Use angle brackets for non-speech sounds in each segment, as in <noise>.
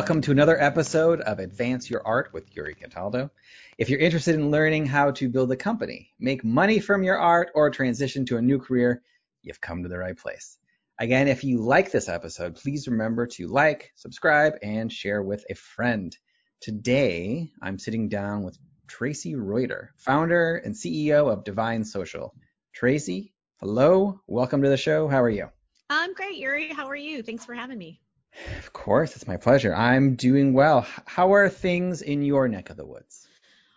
Welcome to another episode of Advance Your Art with Yuri Cataldo. If you're interested in learning how to build a company, make money from your art, or transition to a new career, you've come to the right place. Again, if you like this episode, please remember to like, subscribe, and share with a friend. Today, I'm sitting down with Tracy Reuter, founder and CEO of Divine Social. Tracy, hello, welcome to the show. How are you? I'm great, Yuri. How are you? Thanks for having me. <sighs> Of course, it's my pleasure. I'm doing well. How are things in your neck of the woods?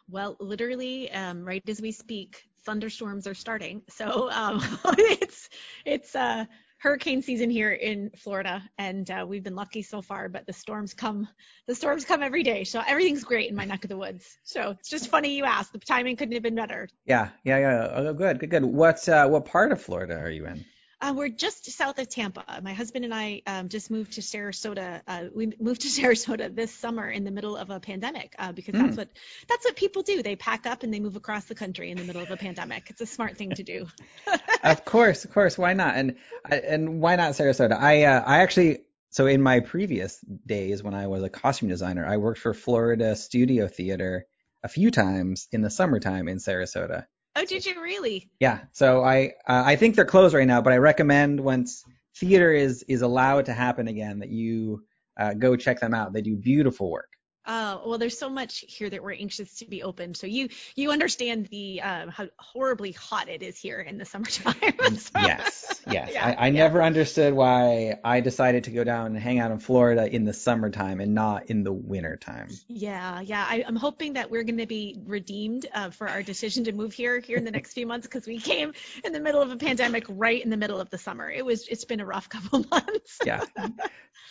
Well, literally, um, right as we speak, thunderstorms are starting. <laughs> So um, <laughs> it's it's uh, hurricane season here in Florida, and uh, we've been lucky so far. But the storms come, the storms come every day. So everything's great in my neck of the woods. So it's just funny you asked. The timing couldn't have been better. Yeah, yeah, yeah. Oh, good, good, good. What uh, what part of Florida are you in? Uh, we're just south of Tampa. My husband and I um, just moved to Sarasota. Uh, we moved to <laughs> Sarasota this summer in the middle of a pandemic uh, because mm. that's what that's what people do. They pack up and they move across the country in the middle of a pandemic. It's a smart thing to do. <laughs> of course, of course. Why not? And and why not Sarasota? I uh, I actually so in my previous days when I was a costume designer, I worked for Florida Studio Theater a few times in the summertime in Sarasota. Oh, did you really? Yeah. So I uh, I think they're closed right now, but I recommend once theater is is allowed to happen again that you uh, go check them out. They do beautiful work. Oh well, there's so much here that we're anxious to be open. So you you understand the uh, how horribly hot it is here in the summertime. <laughs> so. Yes, yes. Yeah, I, I yeah. never understood why I decided to go down and hang out in Florida in the summertime and not in the wintertime. Yeah, yeah. I, am hoping that we're going to be redeemed uh, for our decision to move here here in the next few months because we came in the middle of a pandemic right in the middle of the summer. It was it's been a rough <laughs> couple months. yeah.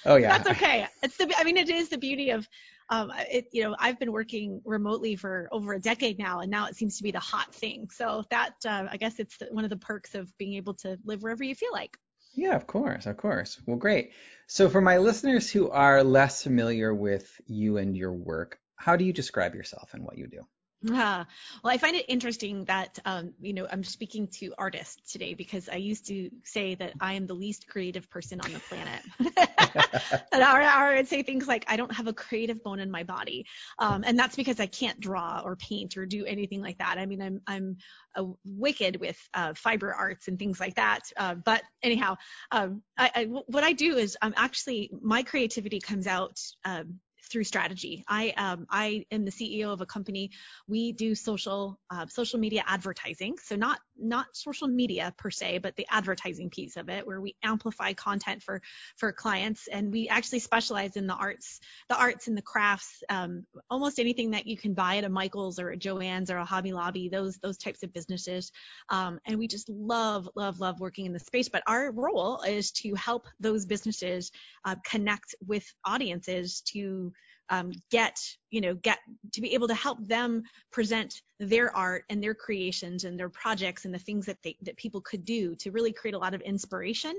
Oh yeah. That's okay. It's the I mean it is the beauty of um, it, you know, I've been working remotely for over a decade now, and now it seems to be the hot thing. So that, uh, I guess, it's one of the perks of being able to live wherever you feel like. Yeah, of course, of course. Well, great. So for my listeners who are less familiar with you and your work, how do you describe yourself and what you do? Uh, well, I find it interesting that um, you know I'm speaking to artists today because I used to say that I am the least creative person on the planet, <laughs> and I would say things like I don't have a creative bone in my body, um, and that's because I can't draw or paint or do anything like that. I mean, I'm I'm a wicked with uh, fiber arts and things like that. Uh, but anyhow, um, I, I, what I do is I'm actually my creativity comes out um, through strategy. I um, I am the CEO of a company. We do social uh, social media advertising, so not not social media per se, but the advertising piece of it, where we amplify content for for clients, and we actually specialize in the arts, the arts and the crafts, um, almost anything that you can buy at a Michaels or a Joann's or a Hobby Lobby, those those types of businesses, um, and we just love love love working in the space. But our role is to help those businesses uh, connect with audiences to um, get you know get to be able to help them present their art and their creations and their projects and the things that they that people could do to really create a lot of inspiration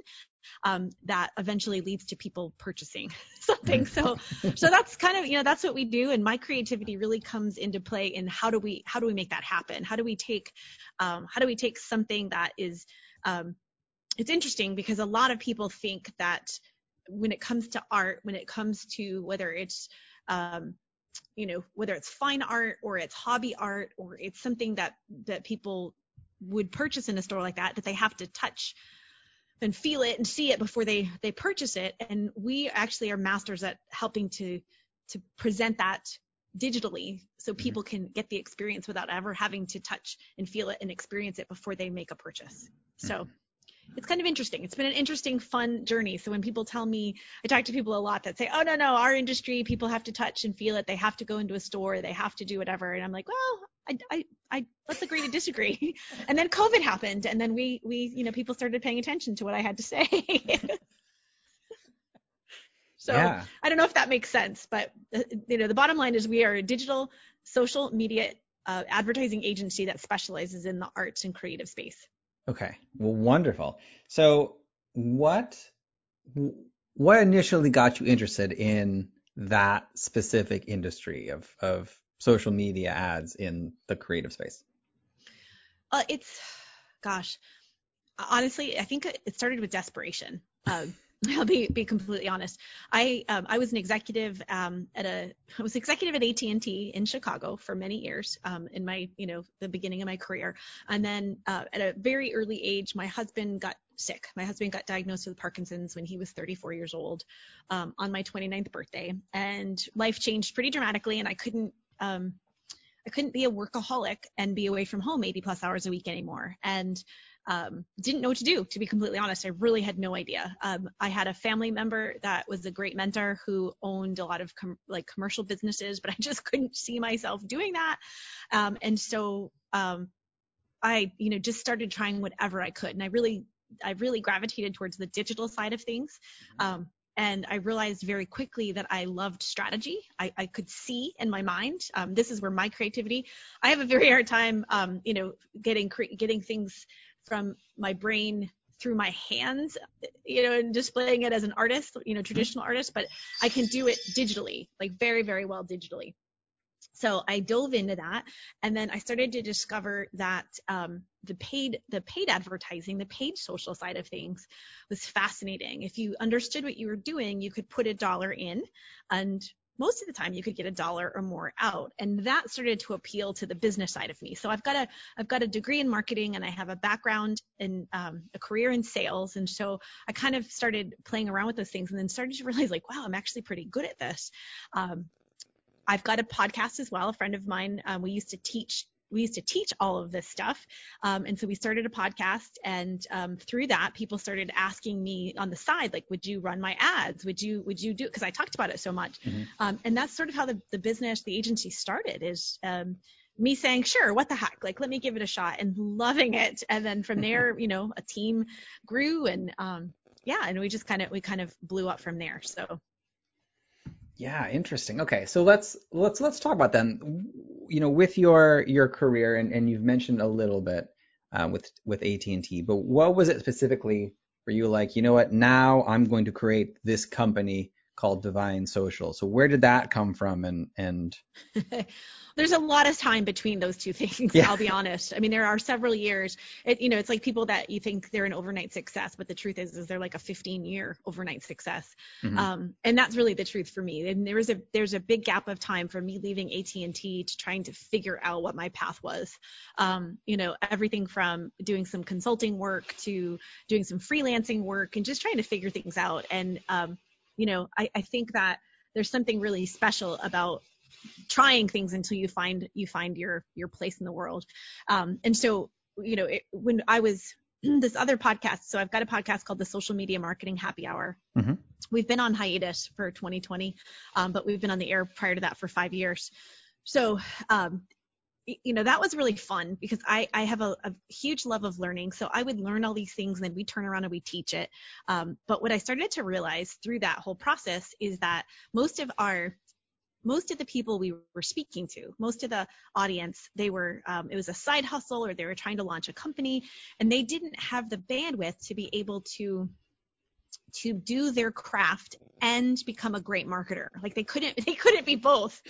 um, that eventually leads to people purchasing <laughs> something. So <laughs> so that's kind of you know that's what we do. And my creativity really comes into play in how do we how do we make that happen? How do we take um, how do we take something that is um, it's interesting because a lot of people think that when it comes to art when it comes to whether it's um, you know whether it's fine art or it's hobby art or it's something that that people would purchase in a store like that that they have to touch and feel it and see it before they they purchase it. And we actually are masters at helping to to present that digitally so mm-hmm. people can get the experience without ever having to touch and feel it and experience it before they make a purchase. So mm-hmm it's kind of interesting. It's been an interesting, fun journey. So when people tell me, I talk to people a lot that say, oh, no, no, our industry, people have to touch and feel it. They have to go into a store. They have to do whatever. And I'm like, well, I, I, I, let's agree to disagree. <laughs> and then COVID happened, and then we, we, you know, people started paying attention to what I had to say. <laughs> so Yeah. I don't know if that makes sense, but uh, you know, the bottom line is we are a digital social media uh, advertising agency that specializes in the arts and creative space. Okay. Well, wonderful. So, what what initially got you interested in that specific industry of of social media ads in the creative space? Uh, it's, gosh, honestly, I think it started with desperation. Um, I'll be be completely honest. I um, I was an executive um, at a I was executive at AT and T in Chicago for many years um, in my you know the beginning of my career, and then uh, at a very early age, my husband got sick. My husband got diagnosed with Parkinson's when he was 34 years old um, on my 29th birthday, and life changed pretty dramatically, and I couldn't um, I couldn't be a workaholic and be away from home 80 plus hours a week anymore. And um, didn't know what to do, to be completely honest. I really had no idea. Um, I had a family member that was a great mentor who owned a lot of com- like commercial businesses, but I just <laughs> couldn't see myself doing that. Um, and so um, I, you know, just started trying whatever I could. And I really, I really gravitated towards the digital side of things. Um, and I realized very quickly that I loved strategy. I, I could see in my mind. Um, this is where my creativity. I have a very hard time, um, you know, getting cre- getting things from my brain through my hands, you know, and displaying it as an artist, you know, traditional artist. But I can do it digitally, like very, very well digitally. So I dove into that, and then I started to discover that um, the paid the paid advertising, the paid social side of things, was fascinating. If you understood what you were doing, you could put a dollar in, and most of the time you could get a dollar or more out. And that started to appeal to the business side of me. So i've got a i've got a degree in marketing and i have a background in um, a career in sales. And so i kind of started playing around with those things and then started to realize like wow i'm actually pretty good at this. Um, I've got a podcast as well. A friend of mine, um, we used to teach we used to teach all of this stuff. Um, and so we started a podcast and um, through that people started asking me on the side, like, would you run my ads? Would you, would you do, cause I talked about it so much. Mhm. Um, and that's sort of how the, the business, the agency started is, um, me saying, sure, what the heck? Like, let me give it a shot and loving it. And then from there, you know, a team grew and, um, yeah, and we just kind of, we kind of blew up from there. So Yeah, interesting. Okay, so let's let's let's talk about then. You know, with your your career, and, and you've mentioned a little bit uh, with with AT and T, but what was it specifically where you like, you know what, now I'm going to create this company called Divine Social. So where did that come from, and and <laughs> there's a lot of time between those two things. Yeah. I'll be honest. I mean, there are several years. It, you know, it's like people that you think they're an overnight success, but the truth is, is they're like a 15 year overnight success. Mhm. Um, and that's really the truth for me. And there was a there's a big gap of time from me leaving AT&T to trying to figure out what my path was. Um, you know, everything from doing some consulting work to doing some freelancing work and just trying to figure things out. And um, you know, I, I think that there's something really special about trying things until you find you find your your place in the world. Um, and so you know it, when i was <clears throat> this other podcast so i've got a podcast called the social media marketing happy hour. Mhm. we've been on hiatus for 2020 um, but we've been on the air prior to that for five years. So um, you know that was really fun because i i have a, a huge love of learning. So i would learn all these things and then we turn around and we teach it. Um, but what i started to realize through that whole process is that most of our most of the people we were speaking to, most of the audience, they were, um, it was a side hustle or they were trying to launch a company and they didn't have the bandwidth to be able to to do their craft and become a great marketer. Like they couldn't <laughs> they couldn't be both.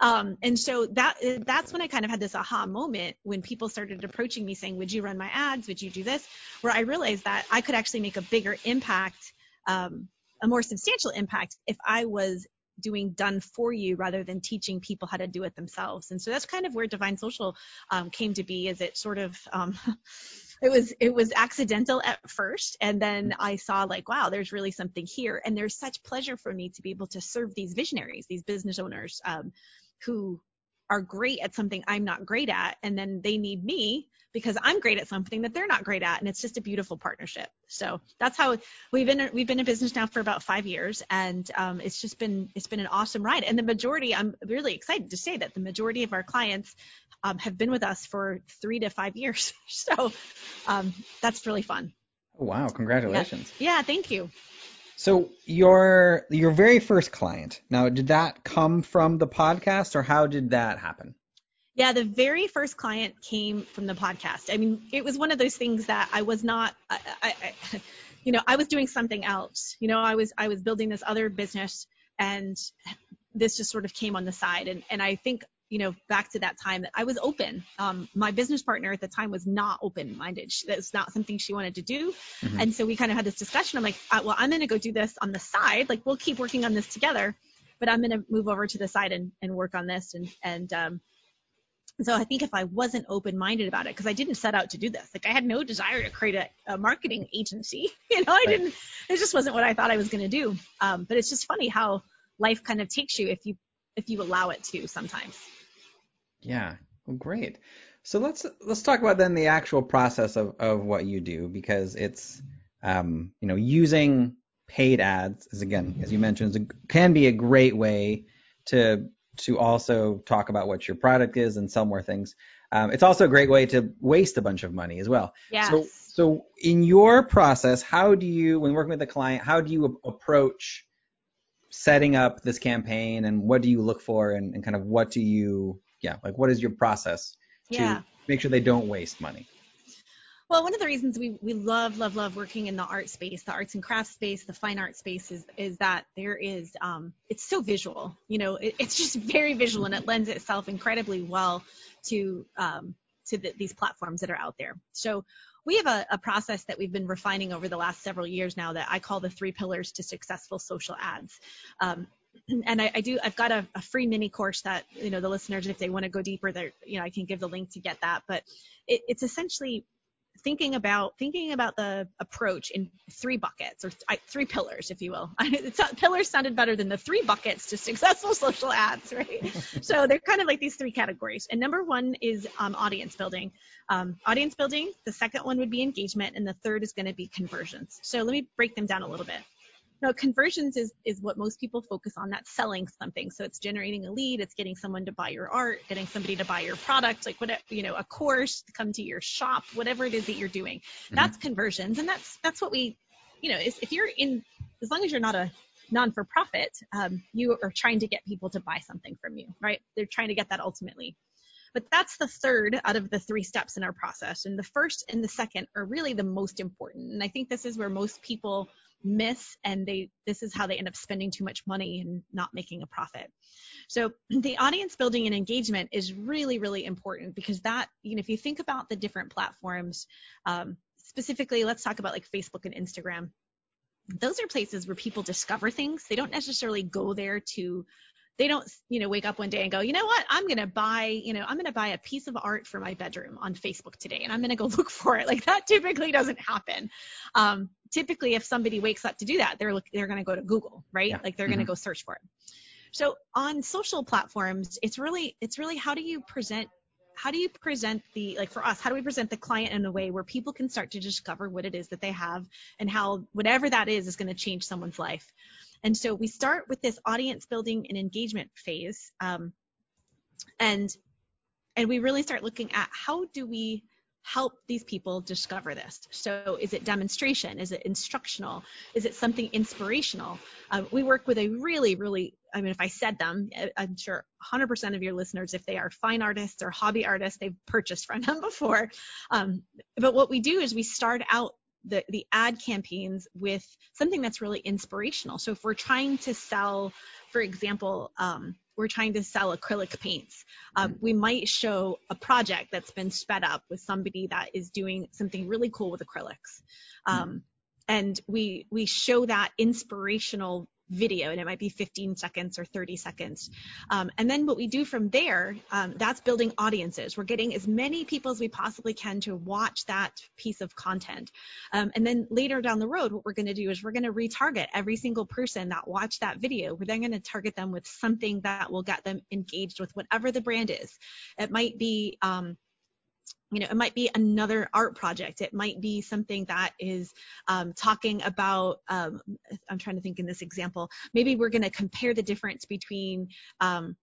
Um, and so that that's when i kind of had this aha moment when people started approaching me saying would you run my ads? Would you do this? where i realized that i could actually make a bigger impact um, a more substantial impact if i was doing done for you rather than teaching people how to do it themselves. And so that's kind of where divine social um, came to be is it sort of um, <laughs> it was it was accidental at first and then i saw like wow there's really something here and there's such pleasure for me to be able to serve these visionaries these business owners um, who are great at something i'm not great at and then they need me because i'm great at something that they're not great at and it's just a beautiful partnership. So that's how we've been we've been in business now for about five years and um, it's just been it's been an awesome ride. And the majority i'm really excited to say that the majority of our clients um, have been with us for three to five years. <laughs> so um, that's really fun. Oh, wow, congratulations. Yeah. yeah, thank you. So your your very first client. Now, did that come from the podcast or how did that happen? Yeah, the very first client came from the podcast. I mean, it was one of those things that I was not I, I, I <laughs> you know, I was doing something else. You know, I was I was building this other business and this just sort of came on the side and and I think you know, back to that time that I was open. Um, my business partner at the time was not open minded. That's not something she wanted to do. Mm-hmm. And so we kind of had this discussion. I'm like, uh, well, I'm going to go do this on the side. Like, we'll keep working on this together, but I'm going to move over to the side and, and work on this. And, and, um, so I think if I wasn't open minded about it, because I didn't set out to do this, like I had no desire to create a, a marketing agency. <laughs> You know, I right. didn't, it just wasn't what I thought I was going to do. Um, but it's just funny how life kind of takes you if you, if you allow it to sometimes. Yeah. Well, great. So let's let's talk about then the actual process of, of what you do because it's um, you know using paid ads is again as you mentioned a, can be a great way to to also talk about what your product is and sell more things. Um, it's also a great way to waste a bunch of money as well. Yes. So so in your process, how do you when working with a client, how do you approach setting up this campaign and what do you look for and, and kind of what do you yeah, like what is your process to yeah. make sure they don't waste money? Well, one of the reasons we, we love, love, love working in the art space, the arts and crafts space, the fine art space is, is that there is, um, it's so visual, you know, it, it's just very visual and it lends itself incredibly well to, um, to the, these platforms that are out there. So we have a, a, process that we've been refining over the last several years now that I call the three pillars to successful social ads. Um, and I, I, do I've got a, a, free mini course that you know the listeners if they want to go deeper there you know I can give the link to get that. But it, it's essentially thinking about thinking about the approach in three buckets or th- three pillars if you will. <laughs> It's, pillars sounded better than the three buckets to successful <laughs> social ads right? <laughs> So they're kind of like these three categories. And number one is um, audience building. Um, audience building the second one would be engagement and the third is going to be conversions. So let me break them down a little bit no, conversions is, is what most people focus on. That's selling something. So it's generating a lead. It's getting someone to buy your art, getting somebody to buy your product, like what, you know, a course to come to your shop, whatever it is that you're doing. Mm-hmm. That's conversions. And that's, that's what we, you know, is if you're in, as long as you're not a non-for-profit, um, you are trying to get people to buy something from you, right? They're trying to get that ultimately. But that's the third out of the three steps in our process. And the first and the second are really the most important. And I think this is where most people miss and they this is how they end up spending too much money and not making a profit. So the audience building and engagement is really really important because that you know if you think about the different platforms um, specifically let's talk about like facebook and instagram. Those are places where people discover things. They don't necessarily go there to they don't you know wake up one day and go you know what? I'm going to buy you know i'm going to buy a piece of art for my bedroom on facebook today and i'm going to go <laughs> look for it. Like that typically doesn't happen. Um, typically if somebody wakes up to do that they're look, they're going to go to google right? Yeah. like they're mm-hmm. going to go search for it. So on social platforms it's really it's really how do you present how do you present the like for us how do we present the client in a way where people can start to discover what it is that they have and how whatever that is is going to change someone's life and so we start with this audience building and engagement phase. Um, and and we really start looking at how do we help these people discover this. So is it demonstration? Is it instructional? Is it something inspirational? Um, we work with a really, really, I mean, if I said them, I'm sure 100% of your listeners, if they are fine artists or hobby artists, they've purchased from them <laughs> before. Um, but what we do is we start out the, the ad campaigns with something that's really inspirational. So if we're trying to sell, for example, um, we're trying to sell acrylic paints, um, we might show a project that's been sped up with somebody that is doing something really cool with acrylics. Um, and we we show that inspirational video and it might be 15 seconds or 30 seconds. Um, and then what we do from there, um, that's building audiences. We're getting as many people as we possibly can to watch that piece of content. Um, and then later down the road, what we're going to do is we're going to retarget every single person that watched that video. We're then going to target them with something that will get them engaged with whatever the brand is. It might be, um, you know, it might be another art project. It might be something that is um, talking about, um, I'm trying to think in this example, maybe we're going to compare the difference between, um,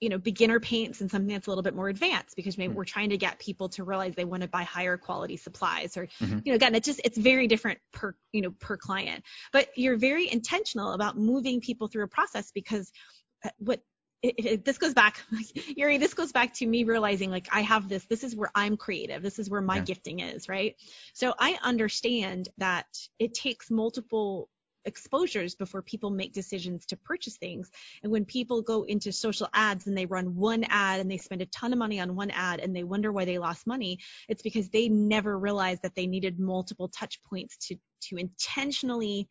you know beginner paints and something that's a little bit more advanced because maybe Mm. we're trying to get people to realize they want to buy higher quality supplies or Mhm. you know again it just it's very different per you know per client but you're very intentional about moving people through a process because uh, what it, it, this goes back <laughs> yuri this goes back to me realizing like i have this this is where i'm creative this is where my Yeah. gifting is right so i understand that it takes multiple exposures before people make decisions to purchase things and when people go into social ads and they run one ad and they spend a ton of money on one ad and they wonder why they lost money, it's because they never realized that they needed multiple touch points to to intentionally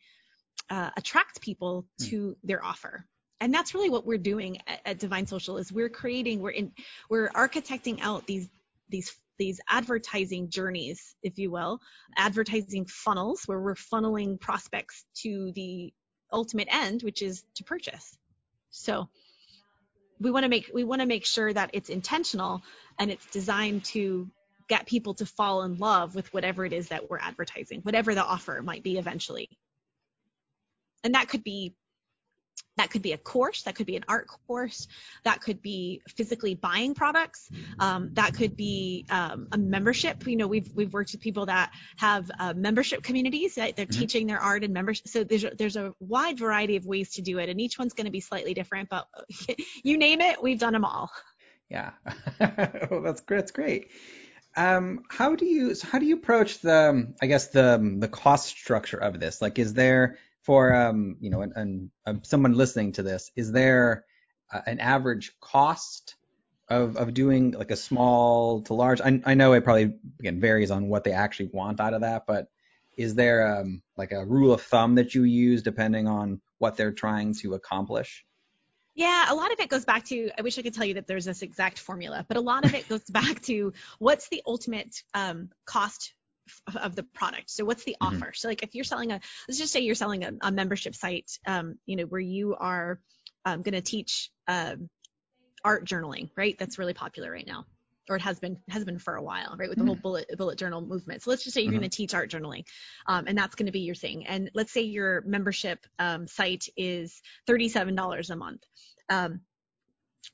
uh, attract people Hmm. to their offer. And that's really what we're doing at, at Divine Social is we're creating, we're in, we're architecting out these these these advertising journeys, if you will, advertising funnels where we're funneling prospects to the ultimate end, which is to purchase. So we want to make we want to make sure that it's intentional and it's designed to get people to fall in love with whatever it is that we're advertising, whatever the offer might be eventually. And that could be that could be a course, that could be an art course, that could be physically buying products, um, that could be um, a membership. You know, we've we've worked with people that have uh, membership communities that they're Mhm. teaching their art and membership. So there's a, there's a wide variety of ways to do it, and each one's going to be slightly different. But <laughs> you name it, we've done them all. Yeah, <laughs> well, that's great. That's great. Um, how do you so how do you approach the I guess the the cost structure of this? Like, is there for um you know an, an, um, someone listening to this, is there uh, an average cost of of doing like a small to large? I I know it probably again varies on what they actually want out of that, but is there um like a rule of thumb that you use depending on what they're trying to accomplish? Yeah, a lot of it goes back to, I wish I could tell you that there's this exact formula, but a lot of it goes <laughs> back to what's the ultimate um, cost of the product. So what's the Mhm. offer? So like if you're selling a, let's just say you're selling a, a membership site, um, you know, where you are um, going to teach um, art journaling, right? That's really popular right now. Or it has been has been for a while, right? With the whole bullet bullet journal movement. So let's just say you're Mhm. going to teach art journaling, um, and that's going to be your thing. And let's say your membership um, site is thirty-seven dollars a month. Um,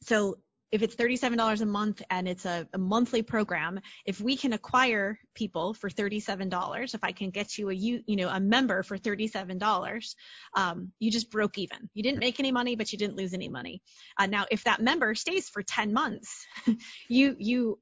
so if it's $37 a month and it's a, a monthly program, if we can acquire people for $37, if I can get you a you, you know a member for $37, um, you just broke even. You didn't make any money, but you didn't lose any money. Uh, now, if that member stays for 10 months, <laughs> you you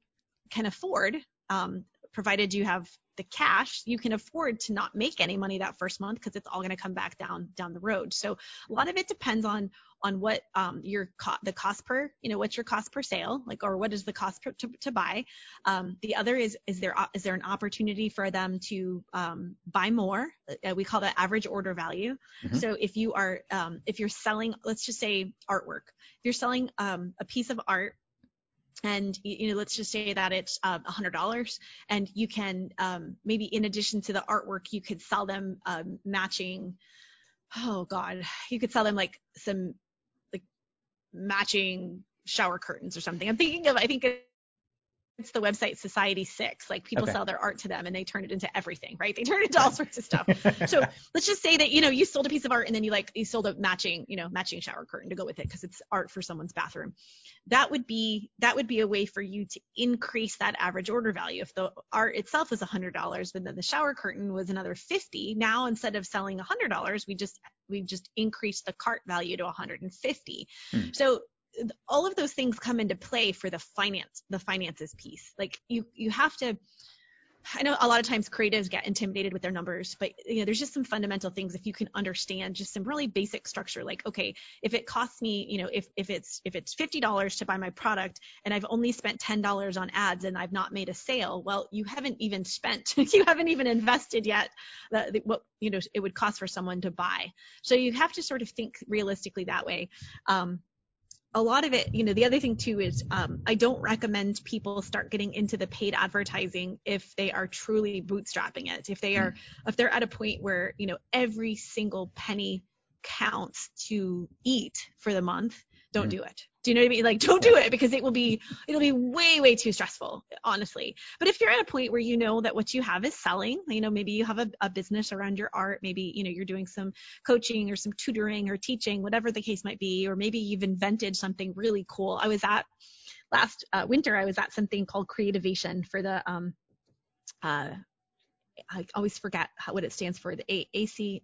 can afford, um, provided you have the cash, you can afford to not make any money that first month because it's all going to come back down down the road. So a lot of it depends on on what um, your co- the cost per you know what's your cost per sale like or what is the cost per, to, to buy um, the other is is there is there an opportunity for them to um, buy more uh, we call that average order value Mhm. so if you are um, if you're selling let's just say artwork if you're selling um, a piece of art and you know let's just say that it's um, $100 and you can um, maybe in addition to the artwork you could sell them um, matching oh god you could sell them like some like matching shower curtains or something. I'm thinking of i think it's the website Society6. Like people Okay. sell their art to them and they turn it into everything right? They turn it into all sorts of stuff. <laughs> So let's just say that you know you sold a piece of art and then you like you sold a matching you know matching shower curtain to go with it because it's art for someone's bathroom. That would be that would be a way for you to increase that average order value. If the art itself was $100 but then the shower curtain was another 50 now instead of selling $100 we just we just increased the cart value to 150 Hmm. so all of those things come into play for the finance the finances piece like you you have to I know a lot of times creatives get intimidated with their numbers, but you know, there's just some fundamental things if you can understand just some really basic structure like okay, if it costs me, you know, if if it's if it's $50 to buy my product and I've only spent $10 on ads and I've not made a sale, well, you haven't even spent <laughs> you haven't even invested yet the, the, what you know it would cost for someone to buy. So you have to sort of think realistically that way. Um, a lot of it, you know, the other thing too is um, I don't recommend people start getting into the paid advertising if they are truly bootstrapping it. If they are, if they're at a point where, you know, every single penny counts to eat for the month, don't do it. Do you know what I mean? Like, don't do it because it will be, it'll be way, way too stressful, honestly. But if you're at a point where you know that what you have is selling, you know, maybe you have a, a business around your art, maybe, you know, you're doing some coaching or some tutoring or teaching, whatever the case might be, or maybe you've invented something really cool. I was at last uh, winter, I was at something called Creativation for the, um, uh, I always forget how, what it stands for, the A- AC,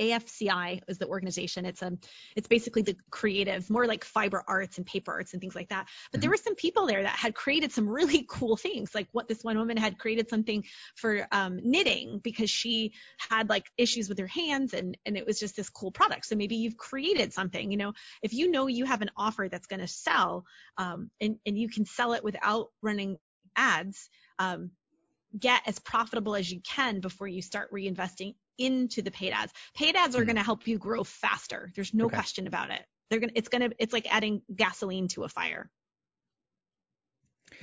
AFCI is the organization. It's um, it's basically the creative, more like fiber arts and paper arts and things like that. But mm-hmm. there were some people there that had created some really <laughs> cool things. Like what this one woman had created something for um, knitting because she had like issues with her hands and and it was just this cool product. So maybe you've created something. You know, if you know you have an offer that's going to sell, um, and and you can sell it without running ads. Um, get as profitable as you can before you start reinvesting into the paid ads. Paid ads are mm-hmm. going to help you grow faster. There's no okay. question about it. They're going to it's going to it's like adding gasoline to a fire.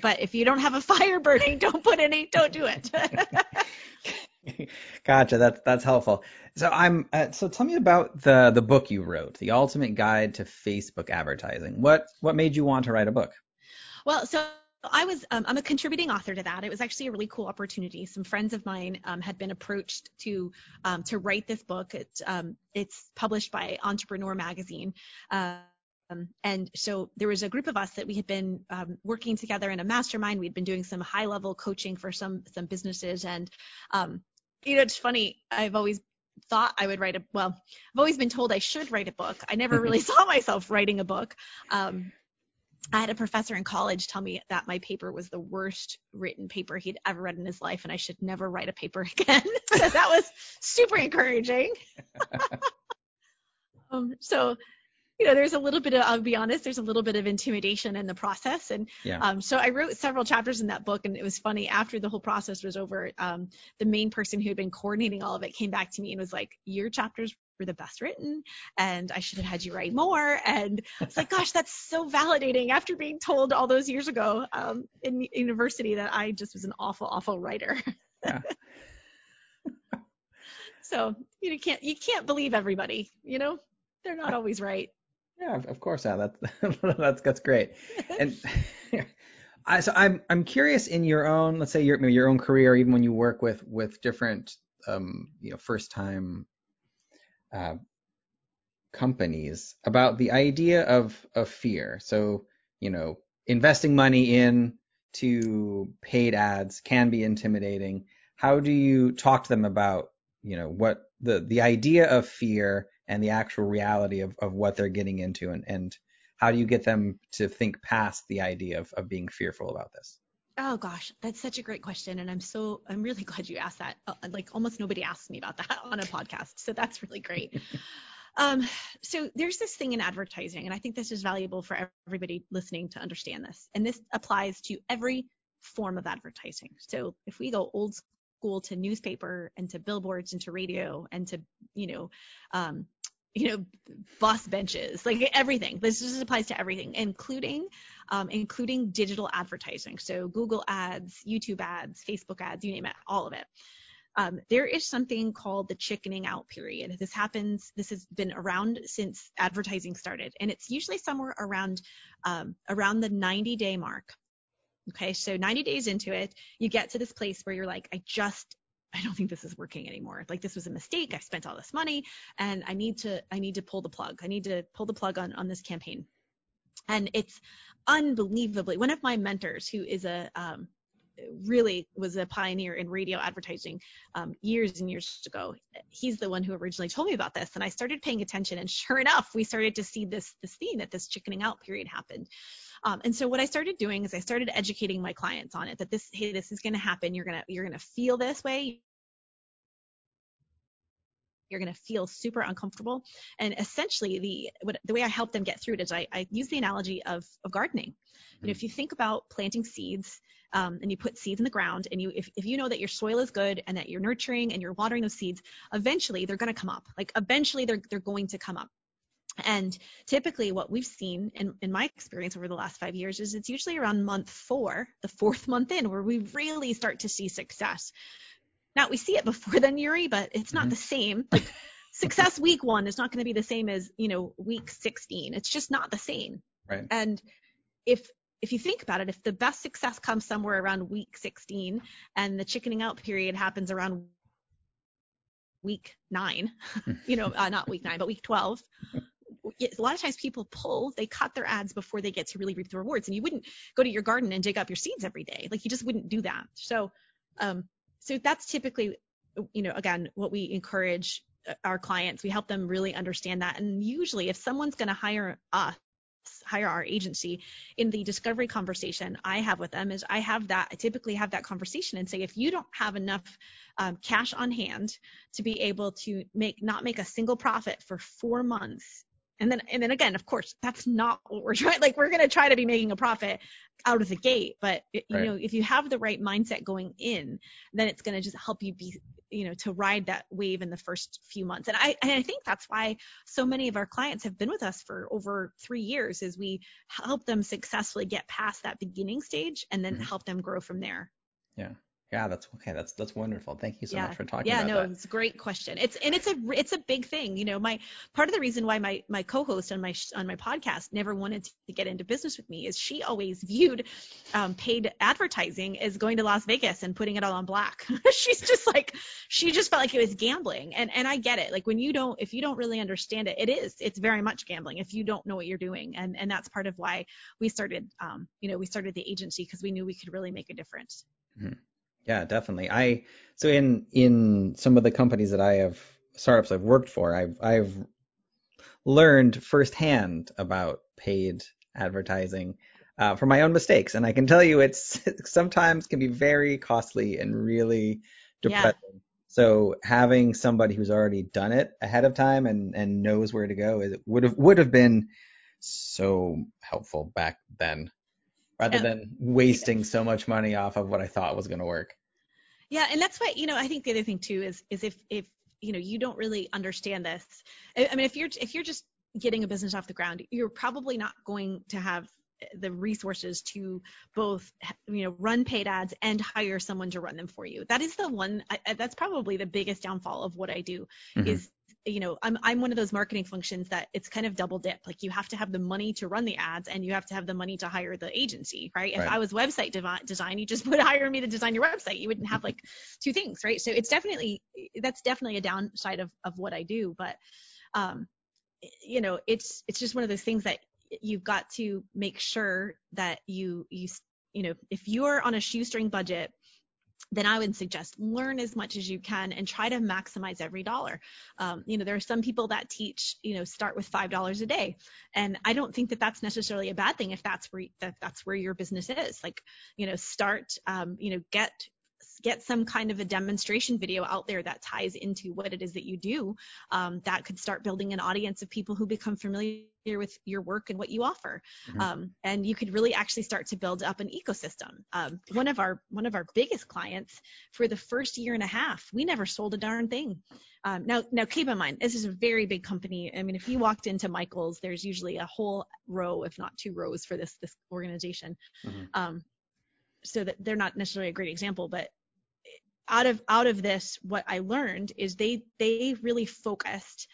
But if you don't have a <laughs> fire burning, don't put any don't do it. <laughs> gotcha. That's that's helpful. So I'm uh, so tell me about the the book you wrote, The Ultimate Guide to Facebook Advertising. What what made you want to write a book? Well, so I was um, I'm a contributing author to that. It was actually a really cool opportunity. Some friends of mine um, had been approached to um, to write this book. It, um, it's published by Entrepreneur Magazine. Um, and so there was a group of us that we had been um, working together in a mastermind. We'd been doing some high level coaching for some some businesses, and you know it's funny. I've always thought I would write a well. I've always been told I should write a book. I never really <laughs> saw myself writing a book. Um, I had a professor in college tell me that my paper was the worst written paper he'd ever read in his life and I should never write a paper <laughs> again. so that was super encouraging. <laughs> um, so, you know, there's a little bit of, I'll be honest, there's a little bit of intimidation in the process. And yeah. um, so I wrote several chapters in that book and it was funny after the whole process was over, um, the main person who had been coordinating all of it came back to me and was like, your chapters were the best written and I should have had you write more. And it's like, gosh, that's so validating after being told all those years ago um, in university that I just was an awful, awful writer. Yeah. <laughs> so you can't you can't believe everybody, you know? They're not always right. Yeah, of course, yeah, that's <laughs> that's that's great. And <laughs> I, so I'm I'm curious in your own, let's say your your own career, even when you work with with different um, you know first time uh, companies about the idea of of fear. So you know, investing money in to paid ads can be intimidating. How do you talk to them about you know what the the idea of fear and the actual reality of, of what they're getting into and, and how do you get them to think past the idea of, of being fearful about this? Oh gosh, that's such a great question, and I'm so I'm really <laughs> glad you asked that. Uh, like almost nobody asks me about that on a podcast, so that's really great. um, so there's this thing in advertising, and I think this is valuable for everybody listening to understand this, and this applies to every form of advertising. So if we go old school to newspaper and to billboards and to radio and to you know um, you know, bus benches, like everything. This just applies to everything, including um, including digital advertising. So Google ads, YouTube ads, Facebook ads, you name it, all of it. Um, there is something called the chickening out period. This happens. This has been around since advertising started, and it's usually somewhere around um, around the 90 day mark. Okay, so 90 days into it, you get to this place where you're like, I just I don't think this is working anymore. Like this was a mistake. I spent all this money and I need to I need to pull the plug. I need to pull the plug on on this campaign. And it's unbelievably one of my mentors who is a um, really was a pioneer in radio advertising um, years and years ago. He's the one who originally told me about this, and I started paying attention. And sure enough, we started to see this this theme that this chickening out period happened. Um, and so what I started doing is I started educating my clients on it that this, hey, this is going to happen. You're to, you're to feel this way. You're going to feel super uncomfortable. And essentially the, what, the way I help them get through it is I, I use the analogy of, of gardening. You know, if you think about planting seeds, um, and you put seeds in the ground and you if, if you know that your soil is good and that you're nurturing and you're watering those seeds eventually they're going to come up like eventually they're, they're going to come up and typically what we've seen in, in my experience over the last five years is it's usually around month four, the fourth month in, where we really start to see success. Now we see it before then, Yuri, but it's not mm-hmm. the same. Like success <laughs> week one is not going to be the same as you know week 16 it's just not the same right and if if you think about it if the best success comes somewhere around week 16 and the chickening out period happens around week nine <laughs> you know uh, not week nine but week 12 a lot of times people pull, they cut their ads before they get to really reap the rewards. And you wouldn't go to your garden and dig up your seeds every day. Like you just wouldn't do that. So, um, so that's typically, you know, again, what we encourage uh, our clients. We help them really understand that. And usually if someone's going to hire us, hire our agency in the discovery conversation I have with them is I have that I typically have that conversation and say if you don't have enough um, cash on hand to be able to make not make a single profit for four months and then, and then again, of course, that's not what we're <laughs> trying. Like we're going to try to be making a profit out of the gate, but you right. know, if you have the right mindset going in, then it's going to just help you be, you know, to ride that wave in the first few months. And I, and I think that's why so many of our clients have been with us for over three years is we help them successfully get past that beginning stage and then mm-hmm. help them grow from there. Yeah. Yeah, that's okay. That's that's wonderful. Thank you so yeah. much for talking yeah, about no, that. Yeah, no, it's a great question. It's and it's a it's a big thing. You know, my part of the reason why my my co-host on my on my podcast never wanted to get into business with me is she always viewed um, paid advertising as going to Las Vegas and putting it all on black. <laughs> She's just like she just felt like it was gambling, and and I get it. Like when you don't if you don't really understand it, it is. It's very much gambling if you don't know what you're doing, and and that's part of why we started. Um, you know, we started the agency because we knew we could really make a difference. Mm-hmm. Yeah, definitely. I so in in some of the companies that I have startups I've worked for, I've I've learned firsthand about paid advertising uh, from my own mistakes, and I can tell you it's <laughs> sometimes can be very costly and really depressing. Yeah. So having somebody who's already done it ahead of time and and knows where to go is would have would have been so helpful back then rather than wasting so much money off of what I thought was going to work. Yeah, and that's why you know I think the other thing too is is if if you know you don't really understand this. I mean, if you're if you're just getting a business off the ground, you're probably not going to have the resources to both you know run paid ads and hire someone to run them for you that is the one I, that's probably the biggest downfall of what i do mm-hmm. is you know i'm i'm one of those marketing functions that it's kind of double dip. Like you have to have the money to run the ads and you have to have the money to hire the agency right, right. if i was website dev- design you just <laughs> would hire me to design your website. You wouldn't have like <laughs> two things right? So it's definitely that's definitely a downside of of what i do but um you know it's it's just one of those things that you've got to make sure that you you you know if you're on a shoestring budget then I would suggest learn as much as you can and try to maximize every dollar. Um, you know, there are some people that teach, you know, start with five dollars a day, and I don't think that that's necessarily a bad thing if that's where that that's where your business is. Like, you know, start, um, you know, get get some kind of a demonstration video out there that ties into what it is that you do um, that could start building an audience of people who become familiar with your work and what you offer. Mm-hmm. um, and you could really actually start to build up an ecosystem. Um, one of our one of our biggest clients for the first year and a half we never sold a darn thing. Um, now now keep in mind this is a very big company. I mean if you walked into michael's there's usually a whole row if not two rows for this this organization. Mm-hmm. Um, so that they're not necessarily a great example but out of out of this what i learned is they they really focused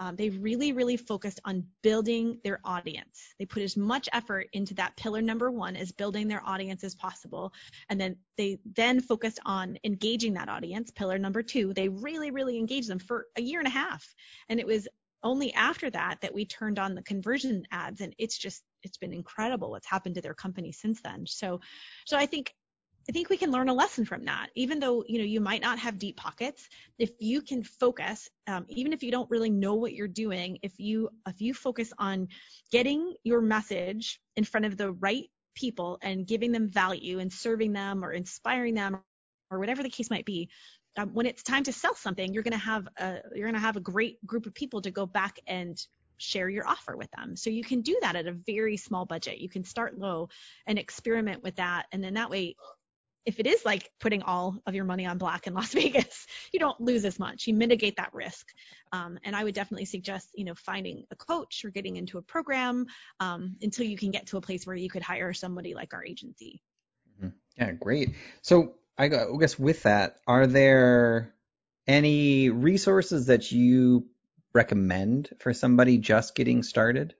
um, they really really focused on building their audience. They put as much effort into that pillar number one as building their audience as possible. And then they then focused on engaging that audience pillar number two. They really really engaged them for a year and a half. And it was only after that that we turned on the conversion ads. And it's just it's been incredible what's happened to their company since then. So so i think I think we can learn a lesson from that. Even though you know you might not have deep pockets, if you can focus, um, even if you don't really know what you're doing, if you if you focus on getting your message in front of the right people and giving them value and serving them or inspiring them or whatever the case might be, um, when it's time to sell something, you're going to have a you're going to have a great group of people to go back and share your offer with them. So you can do that at a very small budget. You can start low and experiment with that. And then that way if it is like putting all of your money on black in Las <laughs> Vegas, you don't lose as much. You mitigate that risk. Um, and I would definitely suggest, you know, finding a coach or getting into a program um, until you can get to a place where you could hire somebody like our agency. Mm-hmm. Yeah, great. So I guess with that, are there any resources that you recommend for somebody just getting started?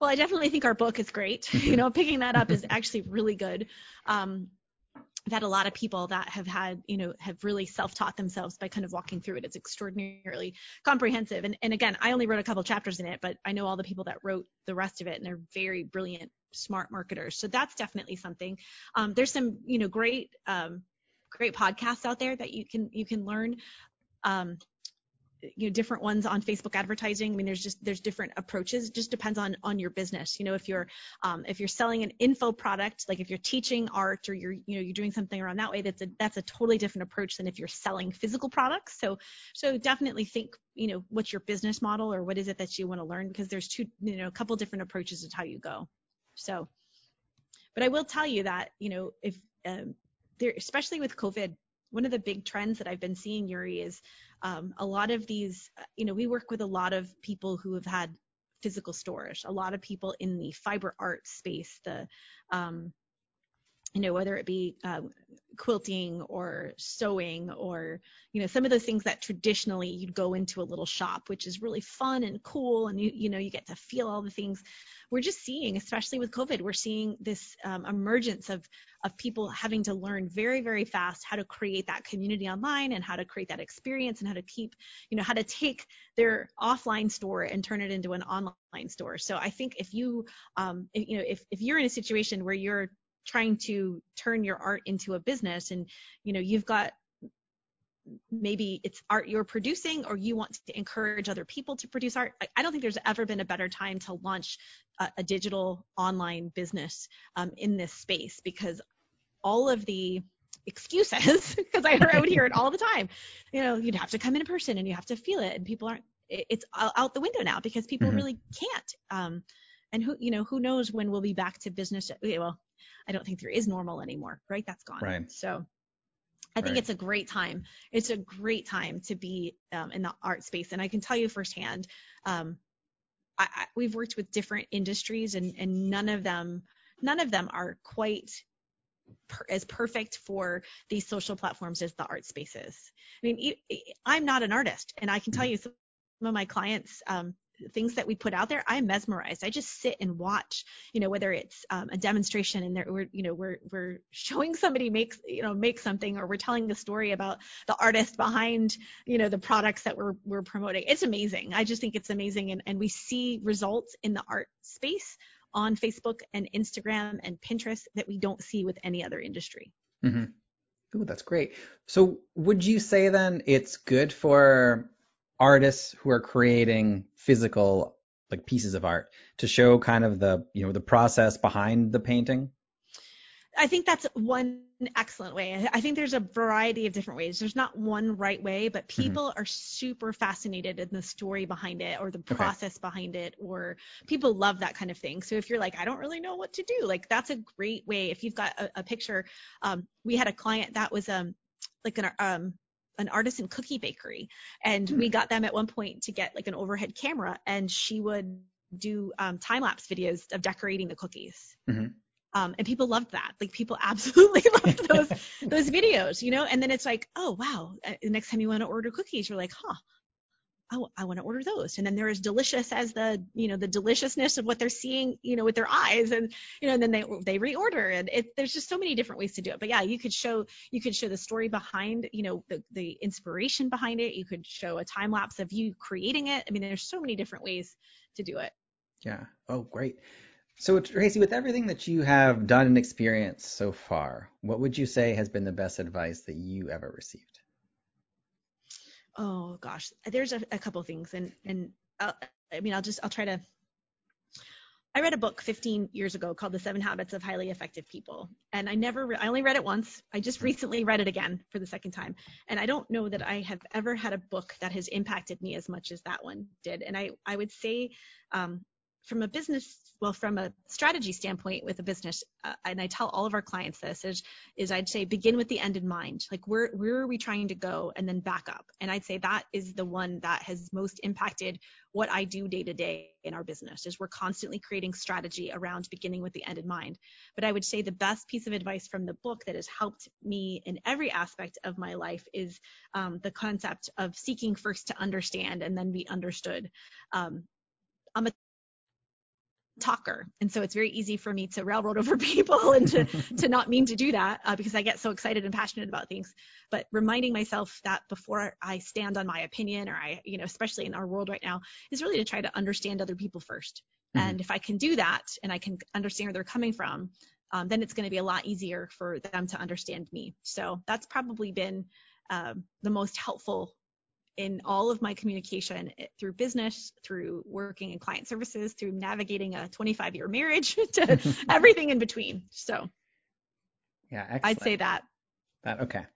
Well, I definitely think our book is great. <laughs> you know, picking that up is <laughs> actually really good. Um, Had a lot of people that have had, you know, have really self-taught themselves by kind of walking through it. It's extraordinarily comprehensive. And, and again, I only wrote a couple chapters in it, but I know all the people that wrote the rest of it, and they're very brilliant, smart marketers. So that's definitely something. Um, there's some, you know, great, um, great podcasts out there that you can you can learn. Um, you know different ones on facebook advertising. I mean there's just there's different approaches. It just depends on on your business. You know if you're um, if you're selling an info product like if you're teaching art or you're you know you're doing something around that way that's a that's a totally different approach than if you're selling physical products. So so definitely think you know what's your business model or what is it that you want to learn because there's two you know a couple different approaches to how you go. So but i will tell you that you know if um, there especially with covid one of the big trends that I've been seeing, Yuri, is um, a lot of these, you know, we work with a lot of people who have had physical storage, a lot of people in the fiber art space, the, um, you know, whether it be um, quilting or sewing or, you know, some of those things that traditionally you'd go into a little shop, which is really fun and cool. And you, you know, you get to feel all the things we're just seeing, especially with COVID, we're seeing this um, emergence of of people having to learn very, very fast how to create that community online and how to create that experience and how to keep, you know, how to take their offline store and turn it into an online store. So I think if you, um, if, you know, if if you're in a situation where you're trying to turn your art into a business and you know you've got maybe it's art you're producing or you want to encourage other people to produce art i don't think there's ever been a better time to launch a, a digital online business um, in this space because all of the excuses <laughs> because I, I would hear it all the time you know you'd have to come in person and you have to feel it and people aren't it's out the window now because people mm-hmm. really can't um, and who you know who knows when we'll be back to business well i don't think there is normal anymore right that's gone right so I think right. it's a great time. It's a great time to be um, in the art space, and I can tell you firsthand. Um, I, I, we've worked with different industries, and, and none of them, none of them are quite per, as perfect for these social platforms as the art spaces. I mean, I'm not an artist, and I can tell mm-hmm. you some of my clients um, things that we put out there, I'm mesmerized. I just sit and watch, you know, whether it's um, a demonstration and we're, you know, we're we're showing somebody makes, you know, make something, or we're telling the story about the artist behind, you know, the products that we're we're promoting. It's amazing. I just think it's amazing, and and we see results in the art space on Facebook and Instagram and Pinterest that we don't see with any other industry. Mm-hmm. Ooh, that's great. So would you say then it's good for artists who are creating physical like pieces of art to show kind of the you know the process behind the painting I think that's one excellent way. I think there's a variety of different ways. There's not one right way, but mm-hmm. people mm-hmm. are super fascinated in the story behind it or the process okay. behind it, or people love that kind of thing. So if you're like, I don't really know what to do, like that's a great way. If you've got a, a picture, um, we had a client that was um like an um an artisan cookie bakery, and we hmm. got them at one point to get like an overhead camera, and she would do um, time lapse videos of decorating the cookies. Mm-hmm. Um, and people loved that. Like people <laughs> absolutely loved those <laughs> those videos, you know. And then it's like, oh wow, uh, the next time you want to order cookies, you're like, huh, oh, I want to order those. And then they're as delicious as the, you know, the deliciousness of what they're seeing, you know, with their eyes. And, you know, and then they, they reorder and it, there's just so many different ways to do it. But yeah, you could show, you could show the story behind, you know, the, the inspiration behind it. You could show a time lapse of you creating it. I mean, there's so many different ways to do it. Yeah. Oh, great. So Traci, with everything that you have done and experienced so far, what would you say has been the best advice that you ever received? Oh gosh, there's a, a couple things, and and I'll, I mean, I'll just I'll try to. I read a book 15 years ago called The Seven Habits of Highly Effective People, and I never, re- I only read it once. I just recently read it again for the second time, and I don't know that I have ever had a book that has impacted me as much as that one did. And I, I would say, um, from a business well from a strategy standpoint with a business uh, and i tell all of our clients this is, is i'd say begin with the end in mind. Like where where are we trying to go? And then back up. And i'd say that is the one that has most impacted what i do day to day in our business is we're constantly creating strategy around beginning with the end in mind. But i would say the best piece of advice from the book that has helped me in every aspect of my life is um, the concept of seeking first to understand and then be understood. Um, I'm a talker. And so it's very easy for me to railroad over <laughs> people and to, to not mean to do that uh, because I get so excited and passionate about things. But reminding myself that before I stand on my opinion or I, you know, especially in our world right now, is really to try to understand other people 1st mm-hmm. And if I can do that and I can understand where they're coming from, um, then it's going to be a lot easier for them to understand me. So that's probably been um, the most helpful in all of my communication eh, through business, through working in client services, through navigating a 25 year marriage <laughs> to <laughs> everything in between. So yeah, excellent. I'd say that. That okay.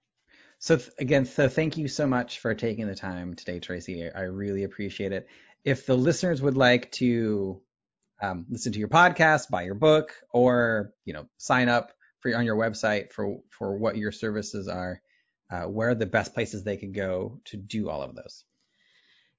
So th- again, so thank you so much for taking the time today, Traci. I really appreciate it. If the listeners would like to um, listen to your podcast, buy your book, or you know sign up for on your website for for what your services are, uh, where are the best places they could go to do all of those?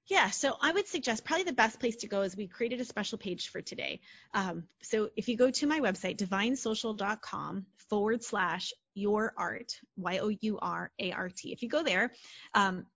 Yeah, so I would suggest probably the best place to go is we created a special page for today. Um, so if you go to my website, divinesocial.com forward slash your art, Y O U R A R T. If you go there, um,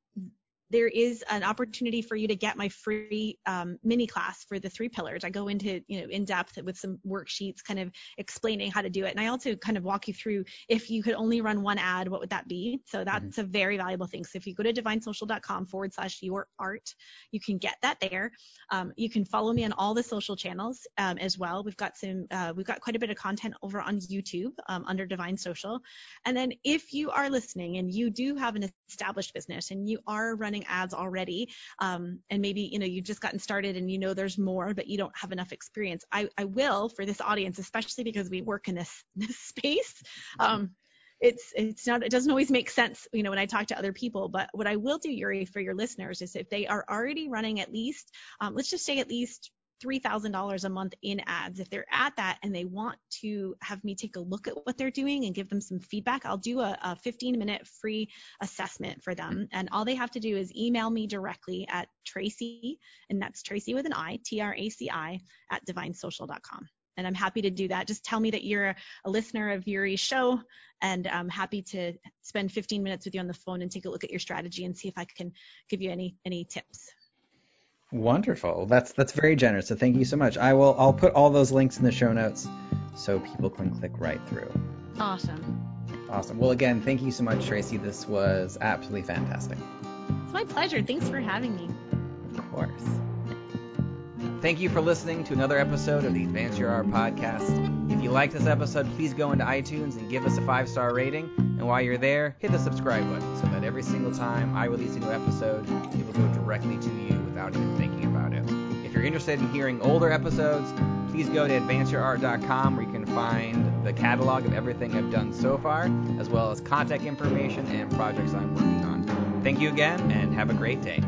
there is an opportunity for you to get my free um, mini class for the three pillars. I go into, you know, in depth with some worksheets, kind of explaining how to do it. And I also kind of walk you through if you could only run one ad, what would that be? So that's mm-hmm. a very valuable thing. So if you go to divinesocial.com forward slash your art, you can get that there. Um, you can follow me on all the social channels um, as well. We've got some, uh, we've got quite a bit of content over on YouTube um, under Divine Social. And then if you are listening and you do have an established business and you are running running ads already um, and maybe you know you've just gotten started and you know there's more but you don't have enough experience. I, I will for this audience especially because we work in this <laughs> this space um, it's it's not it doesn't always make sense you know when i talk to other people. But what i will do yuri for your listeners is if they are already running at least um, let's just say at least $3,000 a month in ads. If they're at that and they want to have me take a look at what they're doing and give them some feedback, I'll do a, a 15 minute free assessment for them. And all they have to do is email me directly at Traci, and that's Traci with an I, T R A C I, at divinesocial.com. And I'm happy to do that. Just tell me that you're a listener of Yuri's show, and I'm happy to spend 15 minutes with you on the phone and take a look at your strategy and see if I can give you any any tips. Wonderful. That's that's very generous. So thank you so much. I will I'll put all those links in the show notes so people can click right through. Awesome. Awesome. Well again, thank you so much, Traci. This was absolutely fantastic. It's my pleasure. Thanks for having me. Of course. Thank you for listening to another episode of the Advance Your Art podcast. If you like this episode, please go into iTunes and give us a five star rating. And while you're there, hit the subscribe button so that every single time I release a new episode, it will go directly to you thinking about it. If you're interested in hearing older episodes, please go to advanceyourart.com where you can find the catalog of everything I've done so far, as well as contact information and projects I'm working on. Thank you again, and have a great day.